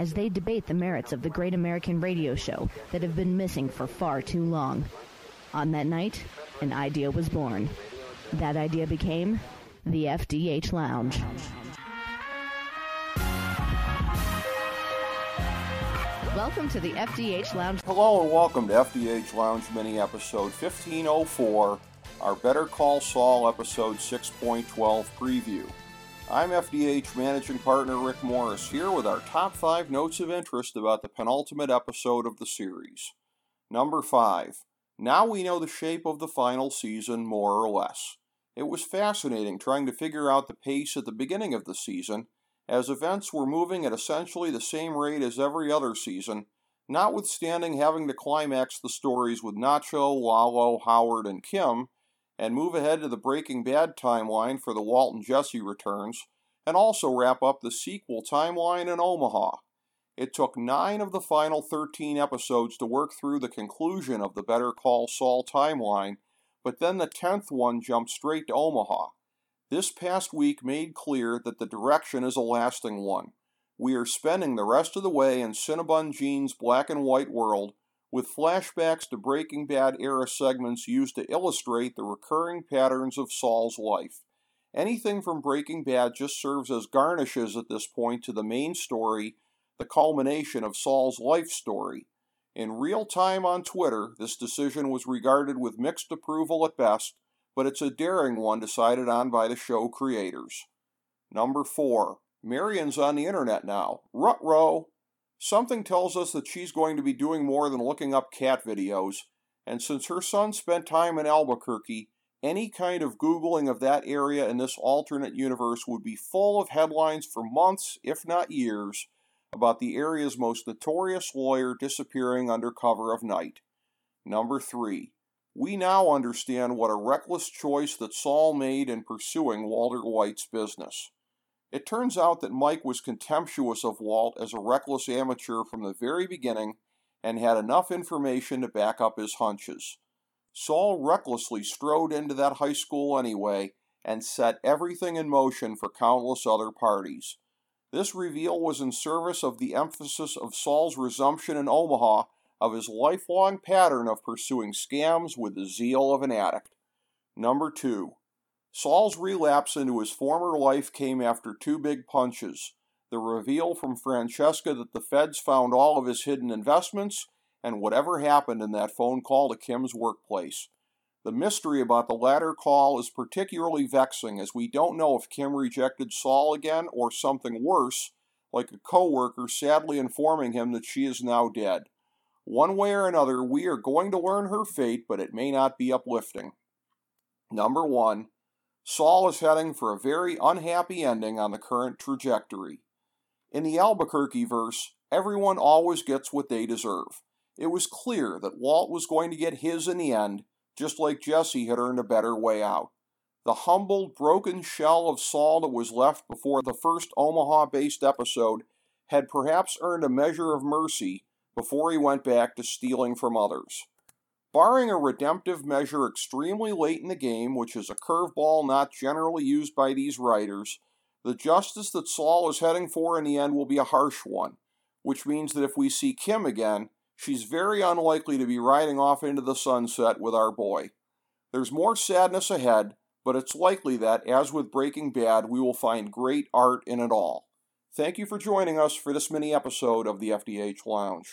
as they debate the merits of the great American radio show that have been missing for far too long. On that night, an idea was born. That idea became the FDH Lounge. Welcome to the FDH Lounge. Hello and welcome to FDH Lounge Mini episode 1504, our Better Call Saul episode 6.12 preview. I'm FDH Managing Partner Rick Morris here with our top five notes of interest about the penultimate episode of the series. Number five. Now we know the shape of the final season more or less. It was fascinating trying to figure out the pace at the beginning of the season, as events were moving at essentially the same rate as every other season, notwithstanding having to climax the stories with Nacho, Lalo, Howard, and Kim and move ahead to the Breaking Bad timeline for the Walt and Jesse returns, and also wrap up the sequel timeline in Omaha. It took nine of the final 13 episodes to work through the conclusion of the Better Call Saul timeline, but then the 10th one jumped straight to Omaha. This past week made clear that the direction is a lasting one. We are spending the rest of the way in Cinnabon Gene's black and white world, with flashbacks to Breaking Bad era segments used to illustrate the recurring patterns of Saul's life. Anything from Breaking Bad just serves as garnishes at this point to the main story, the culmination of Saul's life story. In real time on Twitter, this decision was regarded with mixed approval at best, but it's a daring one decided on by the show creators. Number 4. Marion's on the internet now. Rut-row! Something tells us that she's going to be doing more than looking up cat videos, and since her son spent time in Albuquerque, any kind of Googling of that area in this alternate universe would be full of headlines for months, if not years, about the area's most notorious lawyer disappearing under cover of night. Number 3. We now understand what a reckless choice that Saul made in pursuing Walter White's business. It turns out that Mike was contemptuous of Walt as a reckless amateur from the very beginning and had enough information to back up his hunches. Saul recklessly strode into that high school anyway and set everything in motion for countless other parties. This reveal was in service of the emphasis of Saul's resumption in Omaha of his lifelong pattern of pursuing scams with the zeal of an addict. Number 2. Saul's relapse into his former life came after two big punches the reveal from Francesca that the feds found all of his hidden investments, and whatever happened in that phone call to Kim's workplace. The mystery about the latter call is particularly vexing as we don't know if Kim rejected Saul again or something worse, like a coworker sadly informing him that she is now dead. One way or another, we are going to learn her fate, but it may not be uplifting. Number 1. Saul is heading for a very unhappy ending on the current trajectory. In the Albuquerque verse, everyone always gets what they deserve. It was clear that Walt was going to get his in the end, just like Jesse had earned a better way out. The humbled, broken shell of Saul that was left before the first Omaha based episode had perhaps earned a measure of mercy before he went back to stealing from others. Barring a redemptive measure extremely late in the game, which is a curveball not generally used by these writers, the justice that Saul is heading for in the end will be a harsh one, which means that if we see Kim again, she's very unlikely to be riding off into the sunset with our boy. There's more sadness ahead, but it's likely that, as with Breaking Bad, we will find great art in it all. Thank you for joining us for this mini episode of the FDH Lounge.